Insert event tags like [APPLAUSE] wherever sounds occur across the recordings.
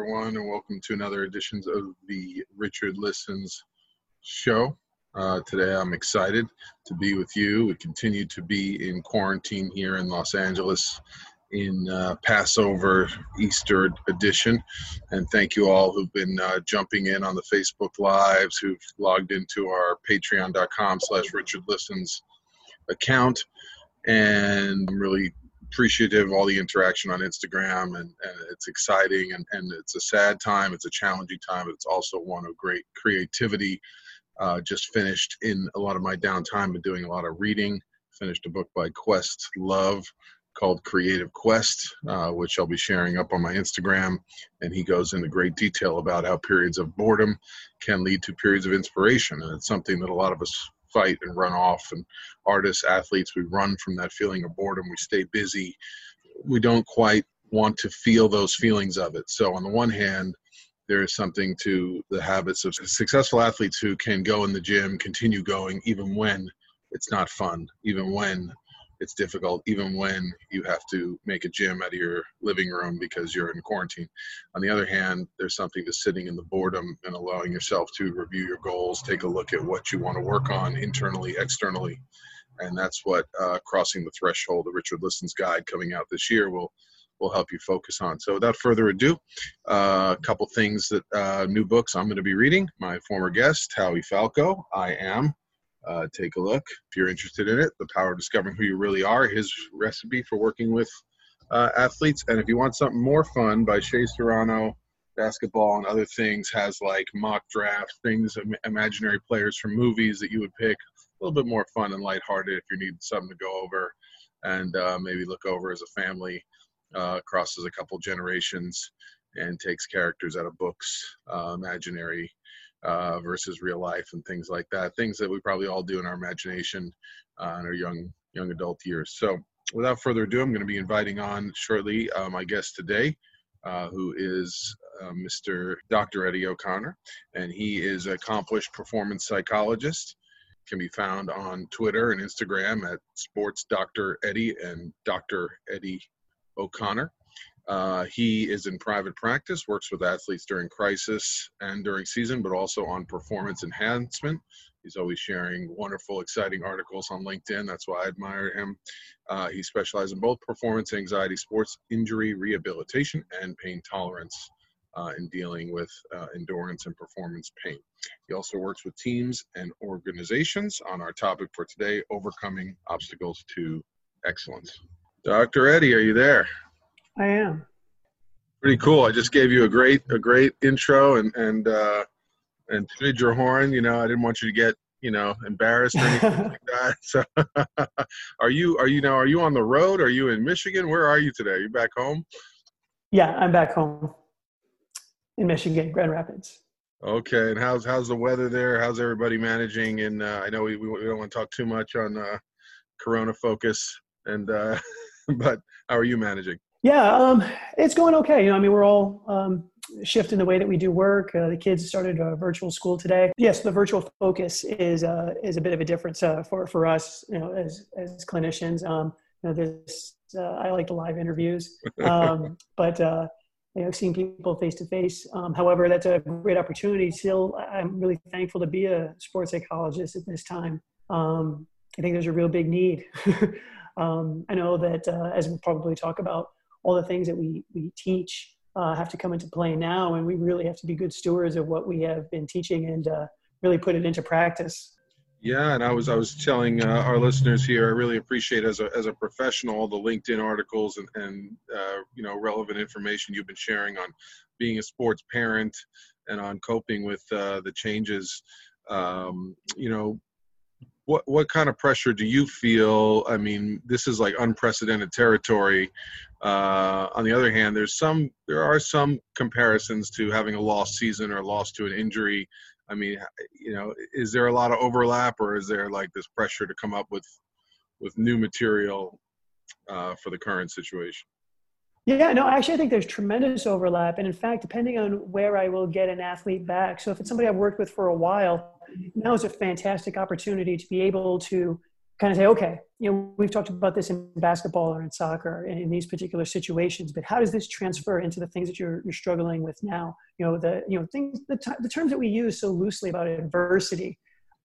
Everyone, and welcome to another edition of the Richard Listens show. Uh, today I'm excited to be with you. We continue to be in quarantine here in Los Angeles in uh, Passover Easter edition. And thank you all who've been uh, jumping in on the Facebook Lives, who've logged into our patreon.com slash Richard Listens account. And I'm really appreciative of all the interaction on Instagram, and, and it's exciting, and, and it's a sad time, it's a challenging time, but it's also one of great creativity. Uh, just finished in a lot of my downtime, but doing a lot of reading. Finished a book by Questlove called Creative Quest, uh, which I'll be sharing up on my Instagram. And he goes into great detail about how periods of boredom can lead to periods of inspiration. And it's something that a lot of us fight and run off. And artists, athletes, we run from that feeling of boredom. We stay busy. We don't quite want to feel those feelings of it. So, on the one hand, there is something to the habits of successful athletes who can go in the gym, continue going, even when it's not fun, even when it's difficult even when you have to make a gym out of your living room because you're in quarantine. On the other hand, there's something to sitting in the boredom and allowing yourself to review your goals, take a look at what you want to work on internally, externally. And that's what uh, Crossing the Threshold, the Richard Listens guide coming out this year, will will help you focus on. So without further ado, uh, a couple things that uh, new books I'm going to be reading. My former guest, Howie Falco, I am uh, take a look if you're interested in it. The Power of Discovering Who You Really Are, his recipe for working with uh, athletes. And if you want something more fun by Shea Serrano, basketball and other things, has like mock drafts, things, imaginary players from movies that you would pick. A little bit more fun and lighthearted if you need something to go over and uh, maybe look over as a family, uh, crosses a couple generations and takes characters out of books, uh, imaginary uh, versus real life and things like that. Things that we probably all do in our imagination uh, in our young young adult years. So, without further ado, I'm going to be inviting on shortly uh, my guest today, uh, who is uh, Mr. Dr. Eddie O'Connor, and he is an accomplished performance psychologist. Can be found on Twitter and Instagram at Sports Dr. Eddie and Dr. Eddie O'Connor. Uh, he is in private practice, works with athletes during crisis and during season, but also on performance enhancement. He's always sharing wonderful, exciting articles on LinkedIn. That's why I admire him. Uh, he specializes in both performance anxiety, sports injury rehabilitation, and pain tolerance uh, in dealing with uh, endurance and performance pain. He also works with teams and organizations on our topic for today overcoming obstacles to excellence. Dr. Eddie, are you there? I am. Pretty cool. I just gave you a great a great intro and and uh, and tooted your horn. You know, I didn't want you to get you know embarrassed or anything [LAUGHS] like that. [LAUGHS] So, [LAUGHS] are you are you now are you on the road? Are you in Michigan? Where are you today? Are you back home? Yeah, I'm back home in Michigan, Grand Rapids. Okay, and how's how's the weather there? How's everybody managing? And uh, I know we, we don't want to talk too much on uh, Corona focus, and uh, but how are you managing? Yeah, um, it's going okay. You know, I mean, we're all um, shifting the way that we do work. Uh, the kids started a virtual school today. Yes, the virtual focus is uh, is a bit of a difference uh, for for us, you know, as as clinicians. Um, you know, this uh, I like the live interviews, [LAUGHS] um, but uh, you know, seeing people face to face. However, that's a great opportunity. Still, I'm really thankful to be a sports psychologist at this time. Um, I think there's a real big need. [LAUGHS] Um, I know that uh, as we'll probably talk about all the things that we, we teach uh, have to come into play now, and we really have to be good stewards of what we have been teaching and uh, really put it into practice. Yeah, and I was I was telling uh, our listeners here, I really appreciate as a as a professional all the LinkedIn articles and and uh, you know relevant information you've been sharing on being a sports parent and on coping with uh, the changes. Um, you know, what what kind of pressure do you feel? I mean, this is like unprecedented territory. Uh, on the other hand, there's some there are some comparisons to having a lost season or lost to an injury. I mean, you know, is there a lot of overlap, or is there like this pressure to come up with with new material uh, for the current situation? Yeah, no, actually, I think there's tremendous overlap. And in fact, depending on where I will get an athlete back, so if it's somebody I've worked with for a while, now is a fantastic opportunity to be able to kind of say, okay, you know, we've talked about this in basketball or in soccer in, these particular situations, but how does this transfer into the things that you're, you're struggling with now? You know, the, you know, things, the, t- the terms that we use so loosely about adversity,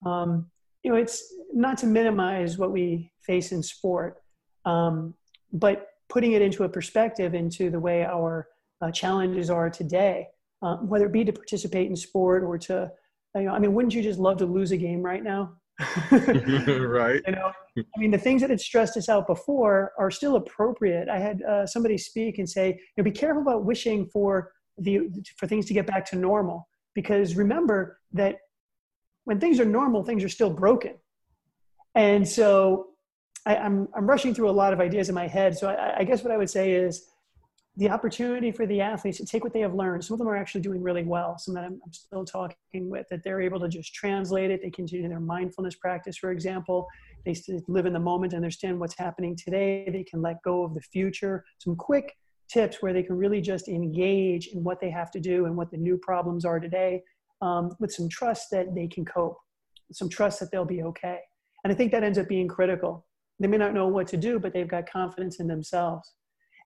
um, you know, it's not to minimize what we face in sport, um, but putting it into a perspective into the way our uh, challenges are today, uh, whether it be to participate in sport or to you know, I mean, wouldn't you just love to lose a game right now? [LAUGHS] right. You know, I mean, the things that had stressed us out before are still appropriate. I had uh, somebody speak and say, you know, be careful about wishing for the for things to get back to normal because remember that when things are normal, things are still broken. And so I, am I'm, I'm rushing through a lot of ideas in my head. So I, I guess what I would say is the opportunity for the athletes to take what they have learned. Some of them are actually doing really well. Some that I'm, I'm, still talking with that they're able to just translate it. They continue their mindfulness practice, for example. They live in the moment, understand what's happening today. They can let go of the future. Some quick tips where they can really just engage in what they have to do and what the new problems are today um, with some trust that they can cope, some trust that they'll be okay. And I think that ends up being critical. They may not know what to do, but they've got confidence in themselves.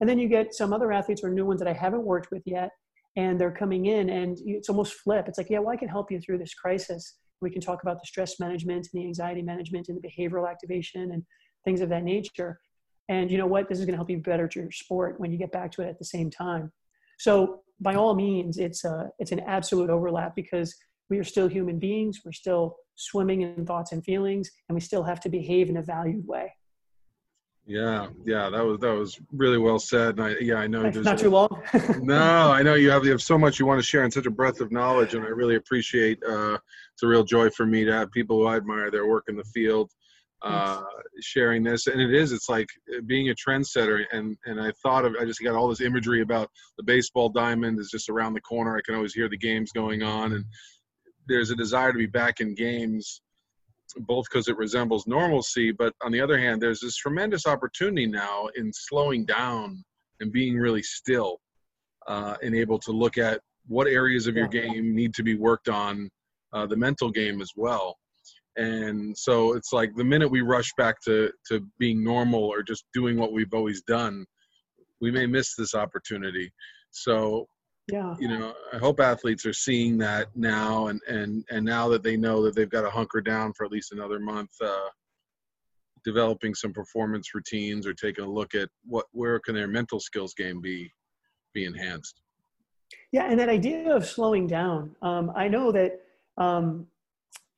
And then you get some other athletes or new ones that I haven't worked with yet, and they're coming in, and it's almost flip. It's like, yeah, well, I can help you through this crisis. We can talk about the stress management and the anxiety management and the behavioral activation and things of that nature. And you know what? This is going to help you better to your sport when you get back to it at the same time. So by all means, it's a, it's an absolute overlap because we are still human beings. We're still swimming in thoughts and feelings, and we still have to behave in a valued way. Yeah, yeah, that was that was really well said. And I yeah, I know there's not too long. [LAUGHS] [LAUGHS] no, I know you have you have so much you want to share and such a breadth of knowledge, and I really appreciate. Uh, it's a real joy for me to have people who I admire their work in the field uh, sharing this. And it is, it's like uh, being a trendsetter. And and I thought of, I just got all this imagery about the baseball diamond is just around the corner. I can always hear the games going on, and there's a desire to be back in games both because it resembles normalcy, but on the other hand, there's this tremendous opportunity now in slowing down and being really still uh, and able to look at what areas of your game need to be worked on, uh, the mental game as well. And so it's like the minute we rush back to, to being normal or just doing what we've always done, we may miss this opportunity. So yeah. you know i hope athletes are seeing that now and and and now that they know that they've got to hunker down for at least another month uh, developing some performance routines or taking a look at what where can their mental skills game be be enhanced. Yeah and that idea of slowing down um, i know that um,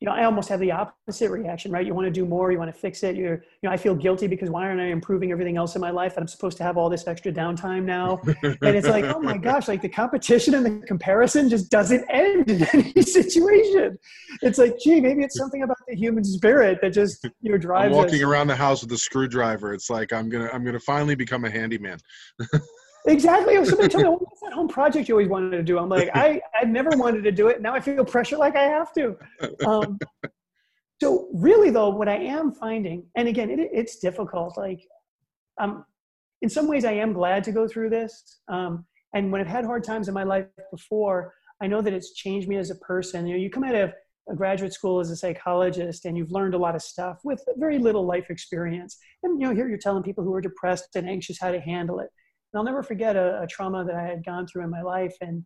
you know, I almost have the opposite reaction, right? You want to do more, you want to fix it. You're, you know, I feel guilty because why aren't I improving everything else in my life? And I'm supposed to have all this extra downtime now. [LAUGHS] and it's like, oh my gosh, like the competition and the comparison just doesn't end in any [LAUGHS] situation. It's like, gee, maybe it's something about the human spirit that just you know drives. I'm walking us. around the house with a screwdriver. It's like I'm gonna, I'm gonna finally become a handyman. [LAUGHS] Exactly. If somebody told me, [LAUGHS] what's that home project you always wanted to do? I'm like, I, I never wanted to do it. Now I feel pressure like I have to. Um, so really though, what I am finding, and again, it, it's difficult. Like, um, in some ways I am glad to go through this. Um, and when I've had hard times in my life before, I know that it's changed me as a person. You know, you come out of a graduate school as a psychologist and you've learned a lot of stuff with very little life experience. And you know, here you're telling people who are depressed and anxious how to handle it. And I'll never forget a, a trauma that I had gone through in my life. And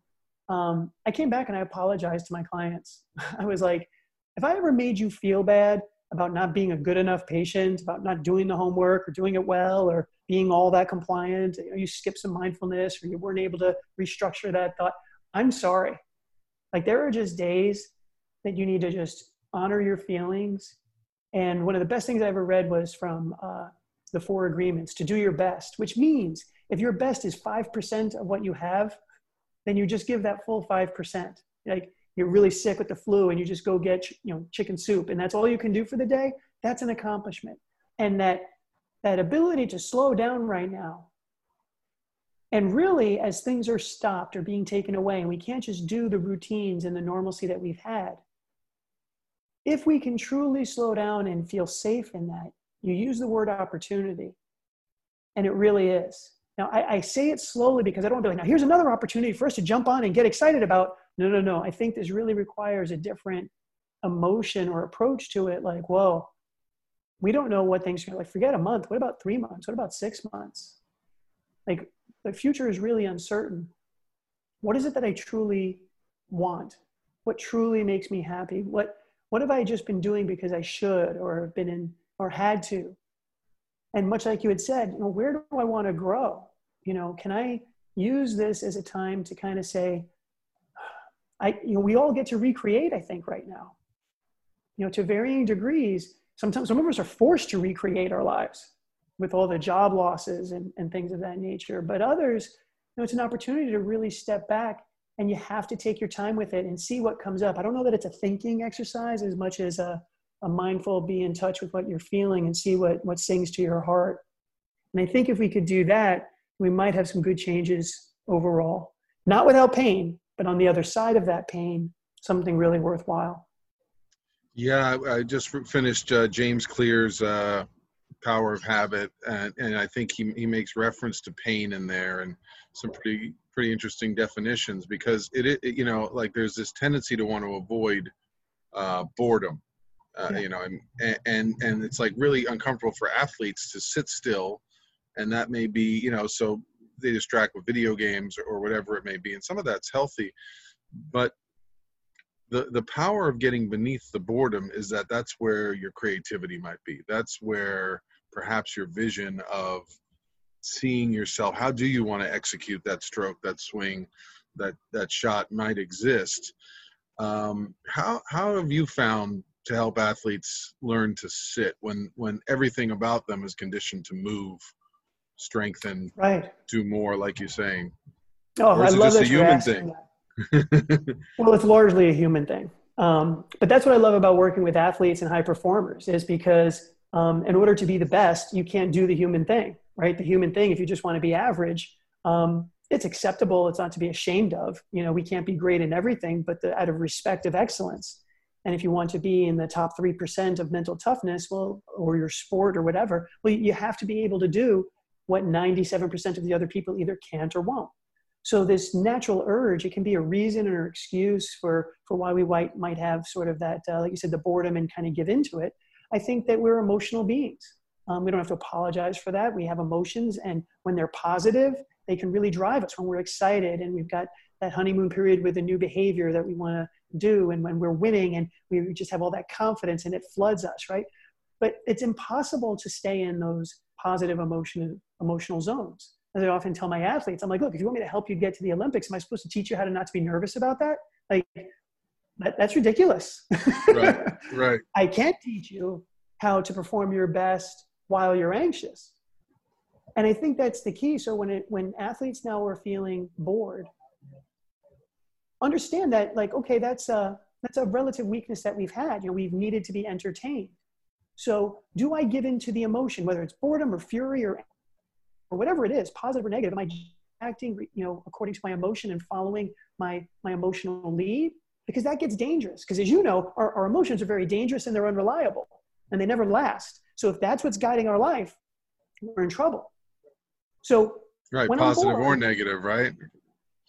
um, I came back and I apologized to my clients. [LAUGHS] I was like, if I ever made you feel bad about not being a good enough patient, about not doing the homework or doing it well or being all that compliant, you, know, you skipped some mindfulness or you weren't able to restructure that thought, I'm sorry. Like there are just days that you need to just honor your feelings. And one of the best things I ever read was from uh, the Four Agreements to do your best, which means if your best is 5% of what you have, then you just give that full 5%. Like you're really sick with the flu and you just go get, you know, chicken soup and that's all you can do for the day. That's an accomplishment. And that, that ability to slow down right now and really as things are stopped or being taken away and we can't just do the routines and the normalcy that we've had if we can truly slow down and feel safe in that you use the word opportunity and it really is now, I, I, say it slowly because I don't want to be like, now here's another opportunity for us to jump on and get excited about. No, no, no. I think this really requires a different emotion or approach to it. Like, whoa, we don't know what things are like. Forget a month. What about three months? What about six months? Like, the future is really uncertain. What is it that I truly want? What truly makes me happy? What what have I just been doing because I should or have been in or had to? And much like you had said you know where do i want to grow? You know can i use this as a time to kind of say [SIGHS] i you know we all get to recreate i think right now. You know to varying degrees sometimes some of us are forced to recreate our lives with all the job losses and, and things of that nature. But others you know it's an opportunity to really step back and you have to take your time with it and see what comes up. I don't know that it's a thinking exercise as much as a a mindful, be in touch with what you're feeling and see what, what sings to your heart. And I think if we could do that, we might have some good changes overall. Not without pain, but on the other side of that pain, something really worthwhile. Yeah, I just finished uh, James Clear's uh, Power of Habit, and, and I think he, he makes reference to pain in there and some pretty pretty interesting definitions because it, it you know like there's this tendency to want to avoid uh, boredom uh, yeah. you know and, and and it's like really uncomfortable for athletes to sit still and that may be you know so they distract with video games or whatever it may be and some of that's healthy but the the power of getting beneath the boredom is that that's where your creativity might be that's where perhaps your vision of seeing yourself how do you want to execute that stroke that swing that that shot might exist um, how how have you found to help athletes learn to sit when when everything about them is conditioned to move strengthen right. do more like you're saying. Oh i love just a human thing? well it's largely a human thing. Um, but that's what i love about working with athletes and high performers is because um, in order to be the best you can't do the human thing right? The human thing if you just want to be average um, it's acceptable it's not to be ashamed of. You know we can't be great in everything but the, out of respect of excellence and if you want to be in the top 3% of mental toughness, well, or your sport or whatever, well, you have to be able to do what 97% of the other people either can't or won't. So this natural urge, it can be a reason or excuse for, for why we might, might have sort of that, uh, like you said, the boredom and kind of give into it. I think that we're emotional beings. Um, we don't have to apologize for that. We have emotions, and when they're positive, they can really drive us. When we're excited and we've got that honeymoon period with a new behavior that we want to do and when we're winning and we just have all that confidence and it floods us right? But it's impossible to stay in those positive emotion emotional zones. As i often tell my athletes i'm like look if you want me to help you get to the olympics am i supposed to teach you how to not to be nervous about that? Like that, that's ridiculous. Right [LAUGHS] right. I can't teach you how to perform your best while you're anxious. And i think that's the key. So when it when athletes now are feeling bored understand that like okay that's a that's a relative weakness that we've had you know we've needed to be entertained so do i give in to the emotion whether it's boredom or fury or or whatever it is positive or negative am i acting, you know, according to my emotion and following my, my emotional lead? Because that gets dangerous. Because as you know, our, our emotions are very dangerous and they're unreliable and they never last. So if that's what's guiding our life, we're in trouble. So right, positive bored, or negative, right?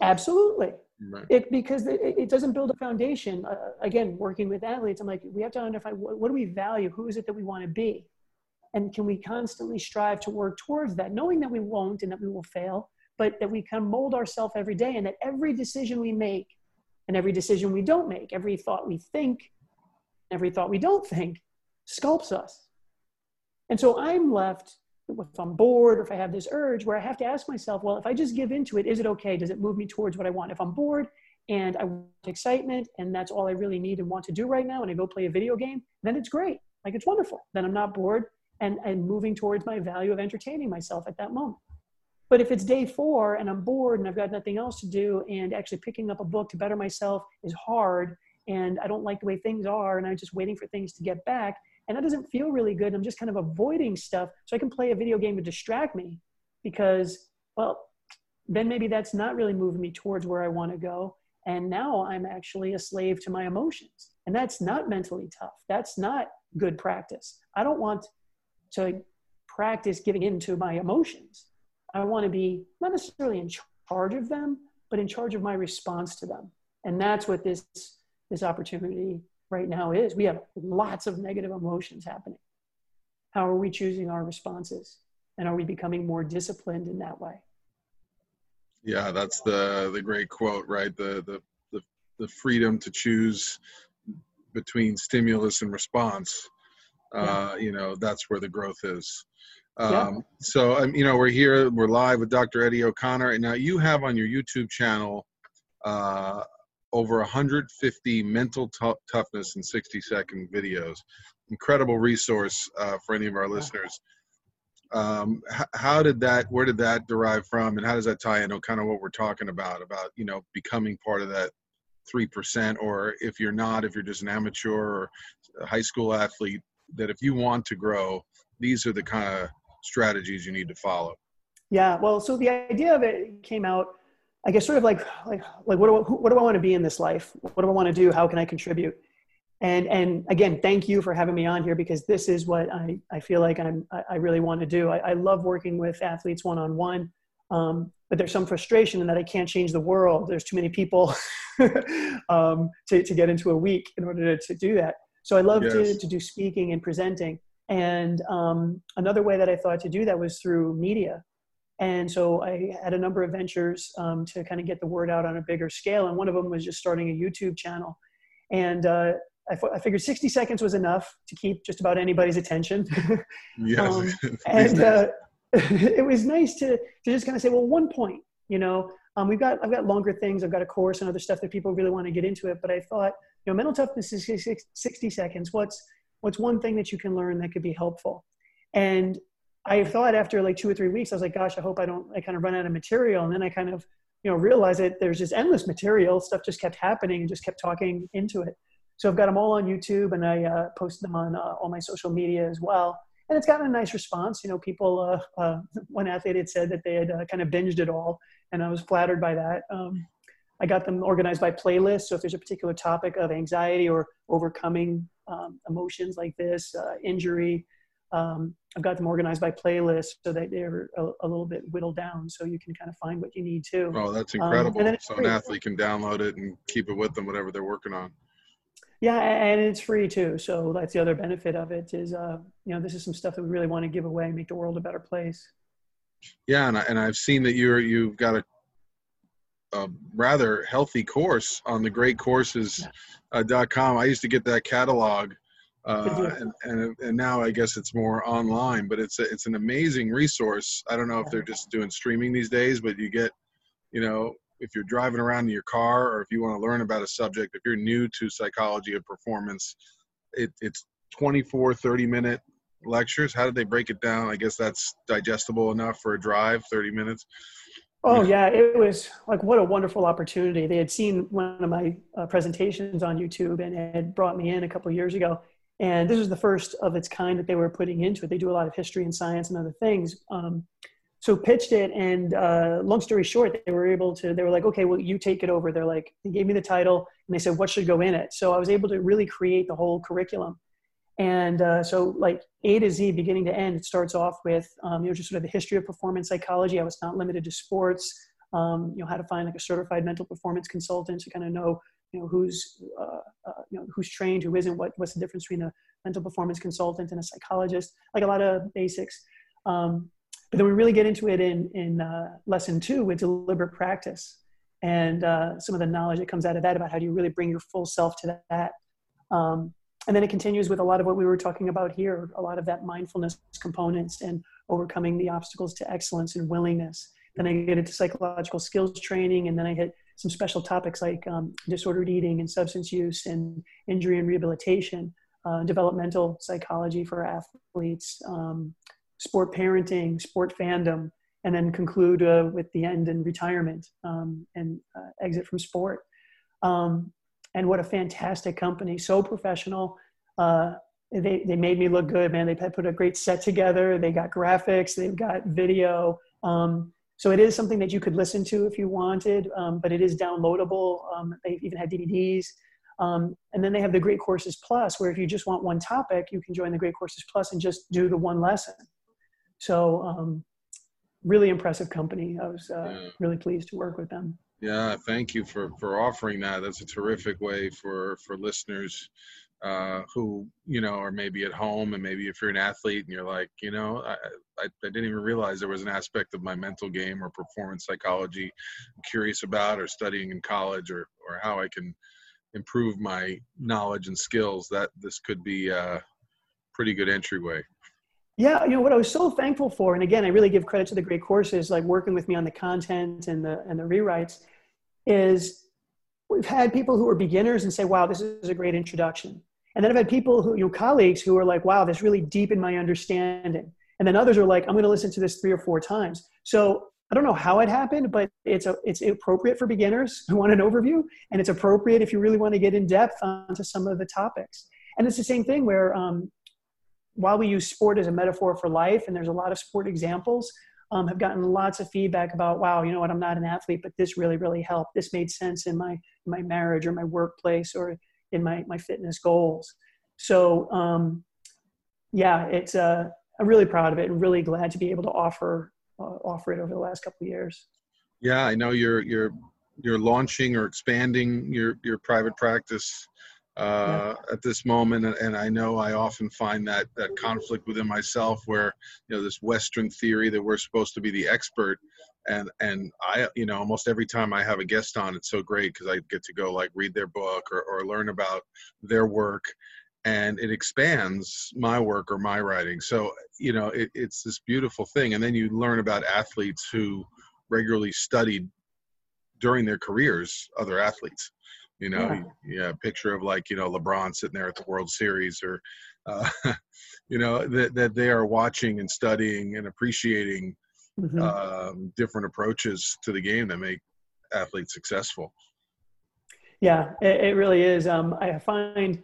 Absolutely. Right. It because it, it, doesn't build a foundation. Uh, again, working with athletes, I'm like, we have to identify what, what do we value, who is it that we want to be, and can we constantly strive to work towards that, knowing that we won't and that we will fail, but that we can mold ourselves every day, and that every decision we make, and every decision we don't make, every thought we think, every thought we don't think, sculpts us. And so I'm left if I'm bored or if I have this urge where I have to ask myself, well, if I just give into it, is it okay? Does it move me towards what I want? If I'm bored and I want excitement and that's all I really need and want to do right now and I go play a video game, then it's great. Like it's wonderful. Then I'm not bored and, and moving towards my value of entertaining myself at that moment. But if it's day four and I'm bored and I've got nothing else to do and actually picking up a book to better myself is hard and I don't like the way things are and I'm just waiting for things to get back, and that doesn't feel really good. I'm just kind of avoiding stuff so I can play a video game to distract me because, well, then maybe that's not really moving me towards where I want to go. And now I'm actually a slave to my emotions. And that's not mentally tough. That's not good practice. I don't want to practice giving in to my emotions. I want to be not necessarily in charge of them, but in charge of my response to them. And that's what this, this opportunity right now is. We have lots of negative emotions happening. How are we choosing our responses? And are we becoming more disciplined in that way? Yeah, that's the the great quote, right? The the the, the freedom to choose between stimulus and response. Uh, yeah. You know, that's where the growth is. Um, yeah. So, um, you know, we're here, we're live with Dr. Eddie O'Connor. And now you have on your YouTube channel uh, over 150 mental t- toughness in 60 second videos. Incredible resource uh, for any of our listeners. Um, h- how did that, where did that derive from, and how does that tie into kind of what we're talking about, about, you know, becoming part of that 3%, or if you're not, if you're just an amateur or a high school athlete, that if you want to grow, these are the kind of strategies you need to follow? Yeah, well, so the idea of it came out I guess sort of like like like what do I, what do I want to be in this life? What do I want to do? How can I contribute? And and again, thank you for having me on here because this is what I I feel like I'm I really want to do. I, I love working with athletes one on one. but there's some frustration in that I can't change the world. There's too many people [LAUGHS] um, to, to get into a week in order to, to do that. So I love yes. to, to do speaking and presenting. And um, another way that I thought to do that was through media. And so I had a number of ventures um, to kind of get the word out on a bigger scale. And one of them was just starting a YouTube channel. And uh, I, f- I figured 60 seconds was enough to keep just about anybody's attention. [LAUGHS] yes. um, [LAUGHS] and uh, [LAUGHS] it was nice to, to just kind of say, well, one point, you know, um, we've got, I've got longer things. I've got a course and other stuff that people really want to get into it. But I thought, you know, mental toughness is 60 seconds. What's, what's one thing that you can learn that could be helpful? And I thought after like two or three weeks, I was like, gosh, I hope I don't, I kind of run out of material. And then I kind of, you know, realized that there's just endless material. Stuff just kept happening and just kept talking into it. So I've got them all on YouTube and I uh, them on uh, all my social media as well. And it's gotten a nice response. You know, people, uh, uh [LAUGHS] one athlete had said that they had uh, kind of binged it all, and I was flattered by that. Um, I got them organized by playlists. So if there's a particular topic of anxiety or overcoming um, emotions like this, uh, injury, um, I've got them organized by playlist so that they're a, a, little bit whittled down so you can kind of find what you need to. Oh, that's um, incredible. Um, so an athlete can download it and keep it with them, whatever they're working on. Yeah, and it's free too. So that's the other benefit of it is, uh, you know, this is some stuff that we really want to give away and make the world a better place. Yeah, and, I, and I've seen that you're, you've got a, a rather healthy course on the greatcourses.com. Yeah. Uh, I used to get that catalog – uh, and, and, and now I guess it's more online, but it's a, it's an amazing resource. I don't know if they're just doing streaming these days, but you get, you know, if you're driving around in your car or if you want to learn about a subject, if you're new to psychology of performance, it, it's 24, 30 minute lectures. How did they break it down? I guess that's digestible enough for a drive, 30 minutes. Oh yeah, it was like what a wonderful opportunity. They had seen one of my uh, presentations on YouTube and had brought me in a couple years ago, and this was the first of its kind that they were putting into it. They do a lot of history and science and other things. Um, so pitched it, and uh, long story short, they were able to. They were like, okay, well, you take it over. They're like, they gave me the title, and they said, what should go in it. So I was able to really create the whole curriculum. And uh, so, like A to Z, beginning to end, it starts off with um, you know just sort of the history of performance psychology. I was not limited to sports. Um, you know how to find like a certified mental performance consultant to kind of know you know who's uh, uh, you know who's trained, who isn't, what what's the difference between a mental performance consultant and a psychologist, like a lot of basics. Um, but then we really get into it in in uh, lesson two with deliberate practice and uh, some of the knowledge that comes out of that about how do you really bring your full self to that. Um, and then it continues with a lot of what we were talking about here, a lot of that mindfulness components and overcoming the obstacles to excellence and willingness. Then I get into psychological skills training, and then I hit some special topics like um, disordered eating and substance use and injury and rehabilitation, uh, developmental psychology for athletes, um, sport parenting, sport fandom, and then conclude uh, with the end and retirement um, and uh, exit from sport. Um, and what a fantastic company, so professional. Uh, they, they made me look good, man. They put a great set together. They got graphics, they've got video. Um, so it is something that you could listen to if you wanted, um, but it is downloadable. Um, they even had DVDs. Um, and then they have the Great Courses Plus, where if you just want one topic, you can join the Great Courses Plus and just do the one lesson. So, um, really impressive company. I was uh, yeah. really pleased to work with them. Yeah, thank you for for offering that. That's a terrific way for for listeners uh, who you know are maybe at home and maybe if you're an athlete and you're like, you know, I, I, I didn't even realize there was an aspect of my mental game or performance psychology I'm curious about or studying in college or or how I can improve my knowledge and skills. That this could be a pretty good entryway. Yeah, you know what I was so thankful for, and again, I really give credit to the great courses, like working with me on the content and the and the rewrites, is we've had people who are beginners and say, "Wow, this is a great introduction," and then I've had people who, you know, colleagues who are like, "Wow, this really deepened my understanding," and then others are like, "I'm going to listen to this three or four times." So I don't know how it happened, but it's a, it's appropriate for beginners who want an overview, and it's appropriate if you really want to get in depth onto some of the topics. And it's the same thing where um, while we use sport as a metaphor for life, and there's a lot of sport examples, um, have gotten lots of feedback about, wow, you know what, I'm not an athlete, but this really, really helped. This made sense in my my marriage or my workplace or in my my fitness goals. So um, yeah, it's uh, I'm really proud of it and really glad to be able to offer uh, offer it over the last couple of years. Yeah, I know you're you're you're launching or expanding your your private practice uh, yeah. at this moment and i know i often find that that conflict within myself where you know this western theory that we're supposed to be the expert and and i you know almost every time i have a guest on it's so great because i get to go like read their book or, or learn about their work and it expands my work or my writing so you know it, it's this beautiful thing and then you learn about athletes who regularly studied during their careers other athletes you know, yeah. yeah, picture of like you know LeBron sitting there at the World Series, or uh, [LAUGHS] you know that that they are watching and studying and appreciating mm-hmm. um, different approaches to the game that make athletes successful. Yeah, it, it really is. Um, I find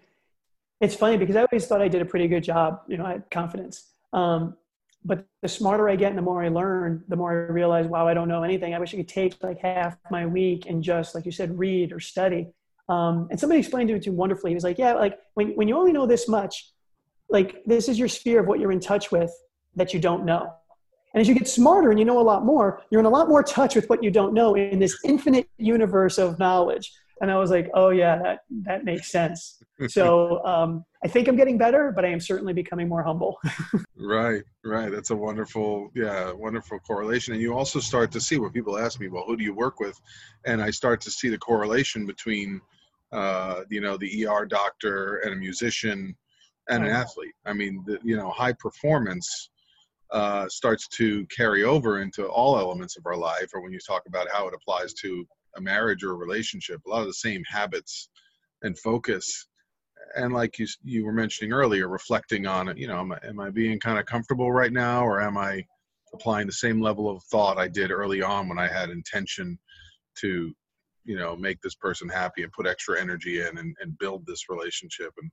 it's funny because I always thought I did a pretty good job. You know, I had confidence. Um, but the smarter I get and the more I learn, the more I realize, wow, I don't know anything. I wish I could take like half my week and just, like you said, read or study. Um, and somebody explained it to me wonderfully. He was like, yeah, like when, when you only know this much, like this is your sphere of what you're in touch with that you don't know. And as you get smarter and you know a lot more, you're in a lot more touch with what you don't know in this infinite universe of knowledge. And I was like, oh yeah, that, that makes sense. so [LAUGHS] um, I think I'm getting better, but I am certainly becoming more humble. [LAUGHS] right, right. That's a wonderful, yeah, wonderful correlation. And you also start to see what people ask me, well, who do you work with? And I start to see the correlation between uh, you know, the ER doctor and a musician and an athlete. I mean, the, you know, high performance uh, starts to carry over into all elements of our life, or when you talk about how it applies to a marriage or a relationship, a lot of the same habits and focus. And like you, you were mentioning earlier, reflecting on it, you know, am I, am I being kind of comfortable right now, or am I applying the same level of thought I did early on when I had intention to you know make this person happy and put extra energy in and, and build this relationship and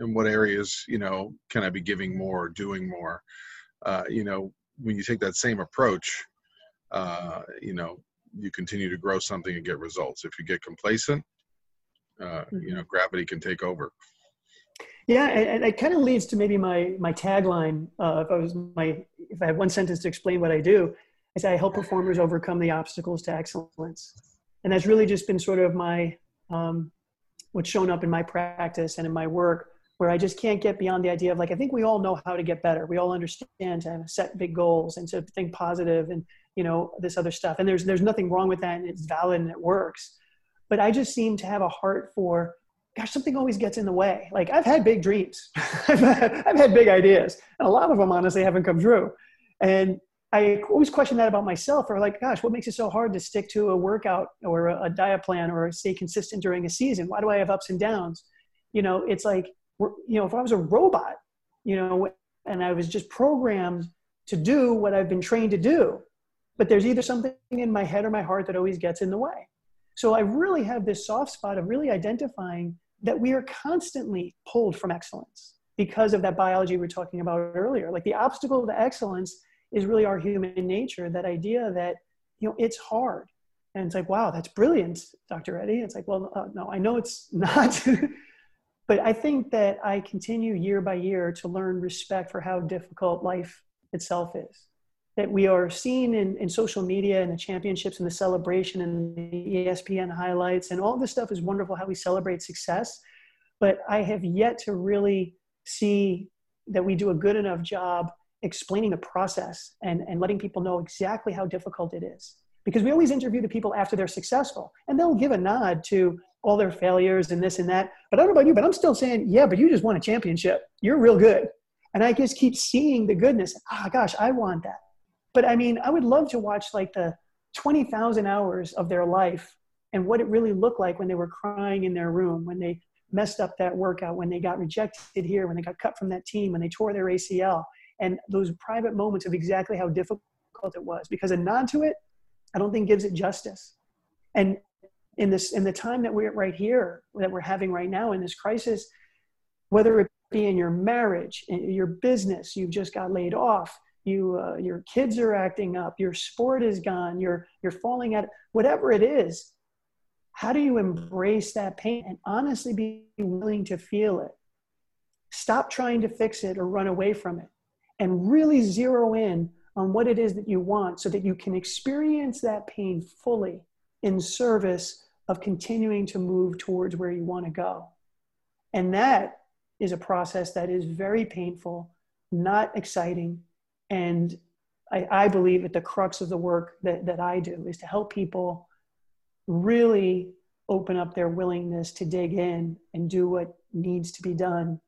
in what areas you know can i be giving more doing more uh, you know when you take that same approach, uh, you know, you continue to grow something and get results. If you get complacent, uh, mm-hmm. you know, gravity can take over. Yeah, and, it kind of leads to maybe my my tagline. Uh, if I was my if I had one sentence to explain what I do, I say I help performers overcome the obstacles to excellence, and that's really just been sort of my um, what's shown up in my practice and in my work where I just can't get beyond the idea of like I think we all know how to get better. We all understand to set big goals and to think positive and you know this other stuff. And there's there's nothing wrong with that and it's valid and it works. But I just seem to have a heart for gosh something always gets in the way. Like I've had big dreams. [LAUGHS] I've, had, I've had big ideas and a lot of them honestly haven't come true. And I always question that about myself or like, gosh, what makes it so hard to stick to a workout or a, a diet plan or stay consistent during a season? Why do I have ups and downs? You know, it's like you know, if I was a robot, you know, and I was just programmed to do what I've been trained to do, but there's either something in my head or my heart that always gets in the way. So I really have this soft spot of really identifying that we are constantly pulled from excellence because of that biology we were talking about earlier. Like the obstacle to excellence is really our human nature, that idea that, you know, it's hard. And it's like, wow, that's brilliant, Dr. Eddie. It's like, well, uh, no, I know it's [LAUGHS] not. But I think that I continue year by year to learn respect for how difficult life itself is. That we are seen in, in social media and the championships and the celebration and the ESPN highlights and all this stuff is wonderful how we celebrate success. But I have yet to really see that we do a good enough job explaining the process and, and letting people know exactly how difficult it is. Because we always interview the people after they're successful and they'll give a nod to all their failures and this and that. But I don't know about you, but I'm still saying, yeah, but you just won a championship. You're real good. And I just keep seeing the goodness. Ah, oh, gosh, I want that. But I mean, I would love to watch like the 20,000 hours of their life and what it really looked like when they were crying in their room, when they messed up that workout, when they got rejected here, when they got cut from that team, when they tore their ACL, and those private moments of exactly how difficult it was. Because a nod to it, I don't think gives it justice. And in this in the time that we're right here that we're having right now in this crisis whether it be in your marriage in your business you've just got laid off you uh, your kids are acting up your sport is gone you're you're falling at whatever it is how do you embrace that pain and honestly be willing to feel it stop trying to fix it or run away from it and really zero in on what it is that you want so that you can experience that pain fully in service of continuing to move towards where you want to go. And that is a process that is very painful, not exciting. And I, I believe at the crux of the work that, that I do is to help people really open up their willingness to dig in and do what needs to be done,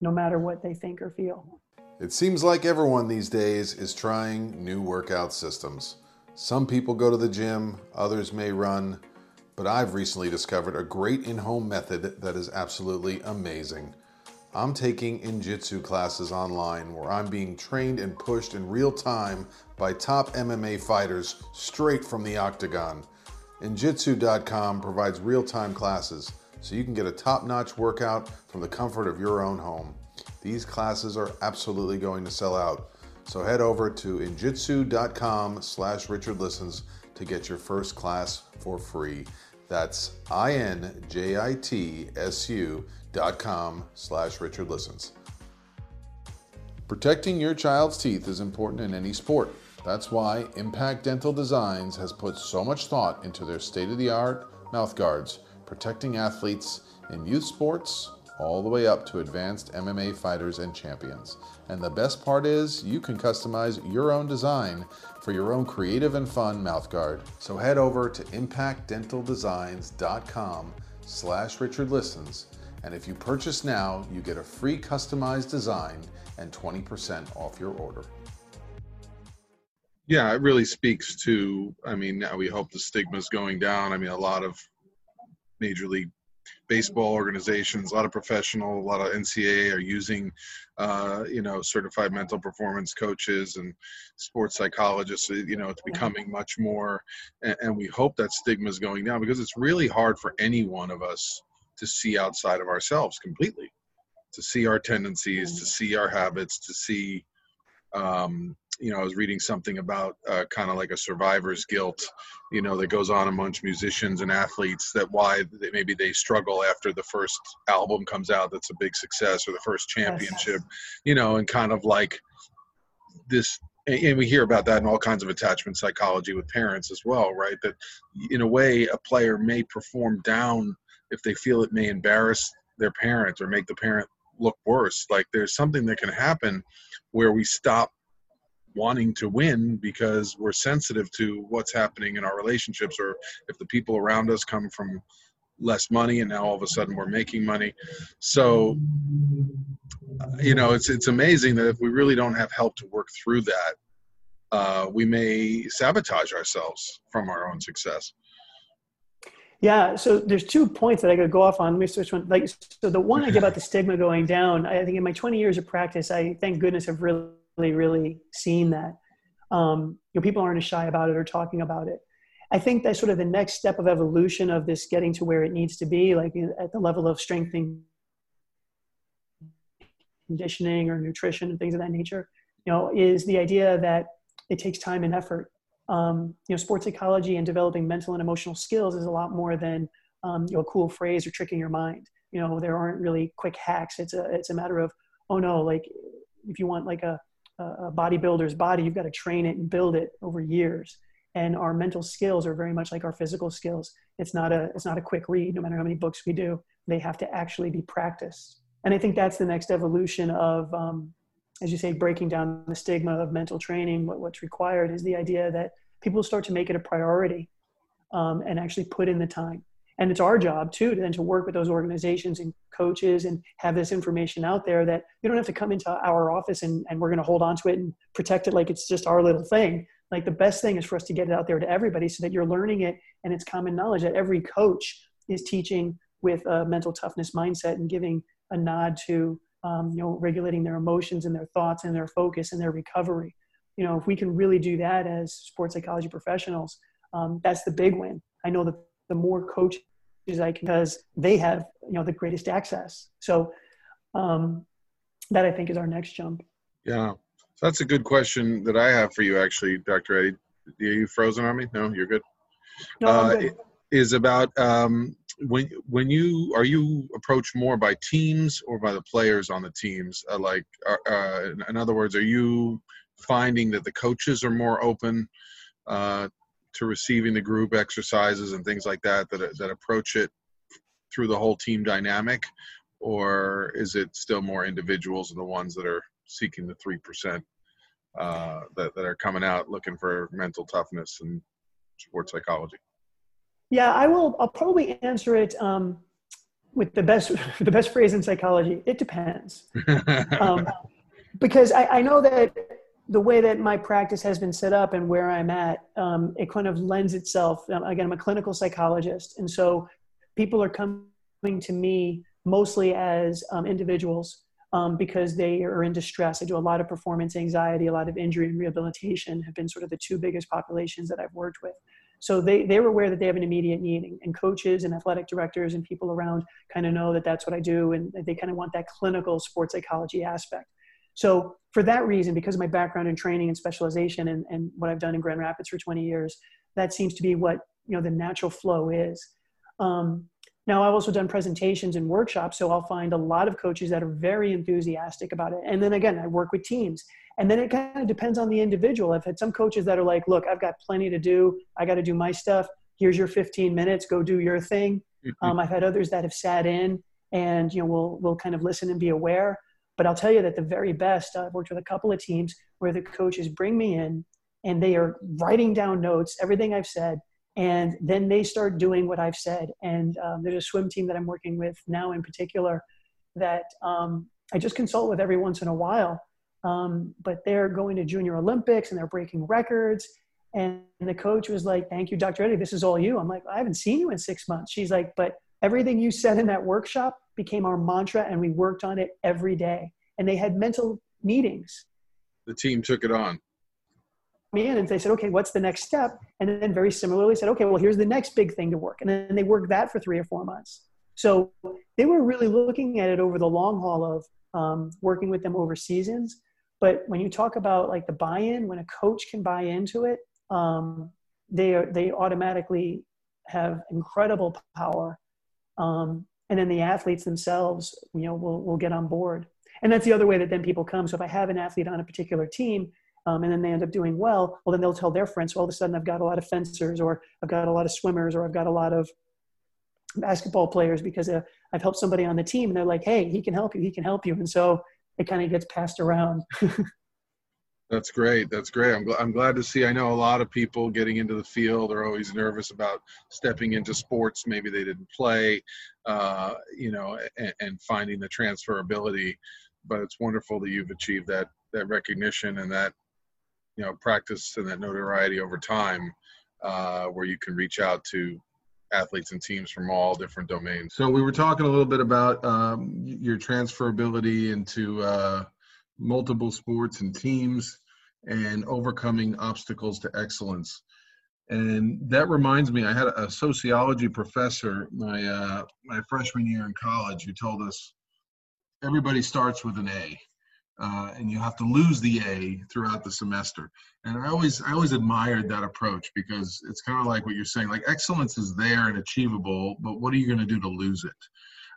no matter what they think or feel. It seems like everyone these days is trying new workout systems. Some people go to the gym, others may run but I've recently discovered a great in-home method that is absolutely amazing. I'm taking Injitsu classes online where I'm being trained and pushed in real time by top MMA fighters straight from the octagon. Injitsu.com provides real-time classes so you can get a top-notch workout from the comfort of your own home. These classes are absolutely going to sell out. So head over to injitsu.com slash Richard Listens to get your first class for free. That's I-N-J-I-T-S-U dot com slash Richard Listens. Protecting your child's teeth is important in any sport. That's why Impact Dental Designs has put so much thought into their state-of-the-art mouth guards, protecting athletes in youth sports, all the way up to advanced MMA fighters and champions. And the best part is you can customize your own design for your own creative and fun mouthguard. So head over to impactdentaldesigns.com slash Richard Listens and if you purchase now, you get a free customized design and 20% off your order. Yeah, it really speaks to, I mean, we hope the stigma is going down. I mean, a lot of major league baseball organizations, a lot of professional, a lot of NCAA are using, uh, you know, certified mental performance coaches and sports psychologists. Uh, you know, it's becoming much more, and, and we hope that stigma is going down because it's really hard for any one of us to see outside of ourselves completely, to see our tendencies, to see our habits, to see um, you know, I was reading something about uh, kind of like a survivor's guilt, you know, that goes on amongst musicians and athletes that why they, maybe they struggle after the first album comes out that's a big success or the first championship, you know, and kind of like this. And we hear about that in all kinds of attachment psychology with parents as well, right? That in a way, a player may perform down if they feel it may embarrass their parent or make the parent look worse. Like there's something that can happen where we stop wanting to win because we're sensitive to what's happening in our relationships or if the people around us come from less money and now all of a sudden we're making money so you know it's it's amazing that if we really don't have help to work through that uh, we may sabotage ourselves from our own success yeah, so there's two points that I could go off on. Let me switch one. Like, so the one I get about the stigma going down. I think in my 20 years of practice, I thank goodness have really, really seen that. Um, you know, people aren't as shy about it or talking about it. I think that's sort of the next step of evolution of this getting to where it needs to be, like at the level of strengthening conditioning or nutrition and things of that nature. You know, is the idea that it takes time and effort um, you know, sports psychology and developing mental and emotional skills is a lot more than um, you know, a cool phrase or tricking your mind. You know, there aren't really quick hacks. It's a it's a matter of oh no, like if you want like a, a bodybuilder's body, you've got to train it and build it over years. And our mental skills are very much like our physical skills. It's not a it's not a quick read. No matter how many books we do, they have to actually be practiced. And I think that's the next evolution of um, as you say, breaking down the stigma of mental training, what, what's required is the idea that people start to make it a priority um, and actually put in the time. And it's our job too, to then to work with those organizations and coaches and have this information out there that you don't have to come into our office and, and we're going to hold on to it and protect it like it's just our little thing. Like the best thing is for us to get it out there to everybody so that you're learning it and it's common knowledge that every coach is teaching with a mental toughness mindset and giving a nod to um, you know, regulating their emotions and their thoughts and their focus and their recovery. You know, if we can really do that as sports psychology professionals, um, that's the big win. I know that the more coaches I can, because they have, you know, the greatest access. So um, that I think is our next jump. Yeah. So that's a good question that I have for you, actually, Dr. Eddie. Are you frozen on me? No, you're good. No, uh, good. Is about um, when when you are you approached more by teams or by the players on the teams uh, like uh, uh, in other words are you finding that the coaches are more open uh, to receiving the group exercises and things like that that that approach it through the whole team dynamic or is it still more individuals and the ones that are seeking the 3% uh, that, that are coming out looking for mental toughness and sports psychology yeah, I will. I'll probably answer it um, with the best [LAUGHS] the best phrase in psychology. It depends, [LAUGHS] um, because I, I, know that the way that my practice has been set up and where I'm at, um, it kind of lends itself. Um, again, I'm a clinical psychologist, and so people are coming to me mostly as um, individuals um, because they are in distress. I do a lot of performance anxiety, a lot of injury and rehabilitation have been sort of the two biggest populations that I've worked with. So they, they're aware that they have an immediate need, and, and coaches and athletic directors and people around kind of know that that's what I do, and they kind of want that clinical sports psychology aspect. So for that reason, because of my background in training and specialization and, and what I've done in Grand Rapids for 20 years, that seems to be what you know the natural flow is. Um, now I've also done presentations and workshops, so I'll find a lot of coaches that are very enthusiastic about it. And then again, I work with teams and then it kind of depends on the individual. I've had some coaches that are like, look, I've got plenty to do. I got to do my stuff. Here's your 15 minutes. Go do your thing. Mm-hmm. Um, I've had others that have sat in and, you know, we'll, we'll kind of listen and be aware. But I'll tell you that the very best, I've worked with a couple of teams where the coaches bring me in and they are writing down notes, everything I've said, and then they start doing what I've said. And um, there's a swim team that I'm working with now in particular that um, I just consult with every once in a while um, but they're going to Junior Olympics and they're breaking records. And the coach was like, Thank you, Dr. Eddie. This is all you. I'm like, I haven't seen you in six months. She's like, But everything you said in that workshop became our mantra and we worked on it every day. And they had mental meetings. The team took it on. Me in and they said, Okay, what's the next step? And then very similarly said, Okay, well, here's the next big thing to work. And then they worked that for three or four months. So they were really looking at it over the long haul of um, working with them over seasons But when you talk about like the buy-in, when a coach can buy into it, um, they are, they automatically have incredible power. Um, and then the athletes themselves, you know, will, will get on board. And that's the other way that then people come. So if I have an athlete on a particular team, um, and then they end up doing well, well, then they'll tell their friends, so all of a sudden I've got a lot of fencers, or I've got a lot of swimmers, or I've got a lot of basketball players because uh, I've helped somebody on the team, and they're like, hey, he can help you, he can help you. And so it kind of gets passed around. [LAUGHS] That's great. That's great. I'm, gl- I'm glad to see. I know a lot of people getting into the field are always nervous about stepping into sports. Maybe they didn't play, uh, you know, and, and, finding the transferability. But it's wonderful that you've achieved that that recognition and that you know practice and that notoriety over time, uh, where you can reach out to athletes and teams from all different domains. So we were talking a little bit about um, your transferability into uh, multiple sports and teams and overcoming obstacles to excellence. And that reminds me, I had a sociology professor my uh, my freshman year in college who told us everybody starts with an A, uh, and you have to lose the A throughout the semester. And I always I always admired that approach because it's kind of like what you're saying, like excellence is there and achievable, but what are you going to do to lose it?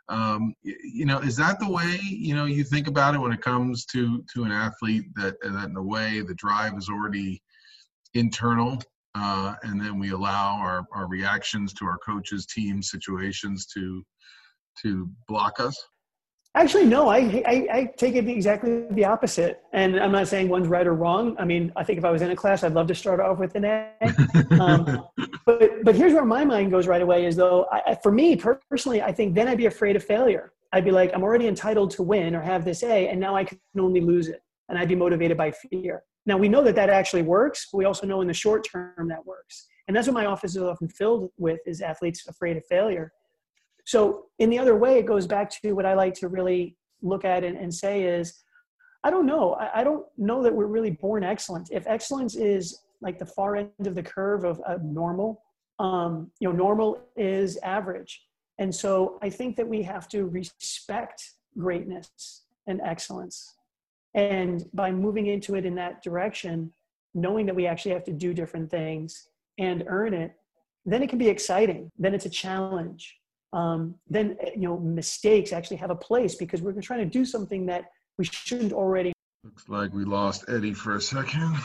Um, you know, is that the way you know you think about it when it comes to to an athlete that that in a way the drive is already internal, uh, and then we allow our our reactions to our coaches, team situations to to block us? Actually, no. I, I, I take it exactly the opposite, and I'm not saying one's right or wrong. I mean, I think if I was in a class, I'd love to start off with an A. [LAUGHS] Um, but but here's where my mind goes right away: is though I, for me personally, I think then I'd be afraid of failure. I'd be like, I'm already entitled to win or have this A, and now I can only lose it, and I'd be motivated by fear. Now we know that that actually works, but we also know in the short term that works, and that's what my office is often filled with: is athletes afraid of failure so in the other way, it goes back to what I like to really look at and, and say is, I don't know. I, I, don't know that we're really born excellent. If excellence is like the far end of the curve of, of normal, um, you know, normal is average. And so I think that we have to respect greatness and excellence. And by moving into it in that direction, knowing that we actually have to do different things and earn it, then it can be exciting. Then it's a challenge um, then eh, you know mistakes actually have a place because we're trying to do something that we shouldn't already. Looks like we lost Eddie for a second.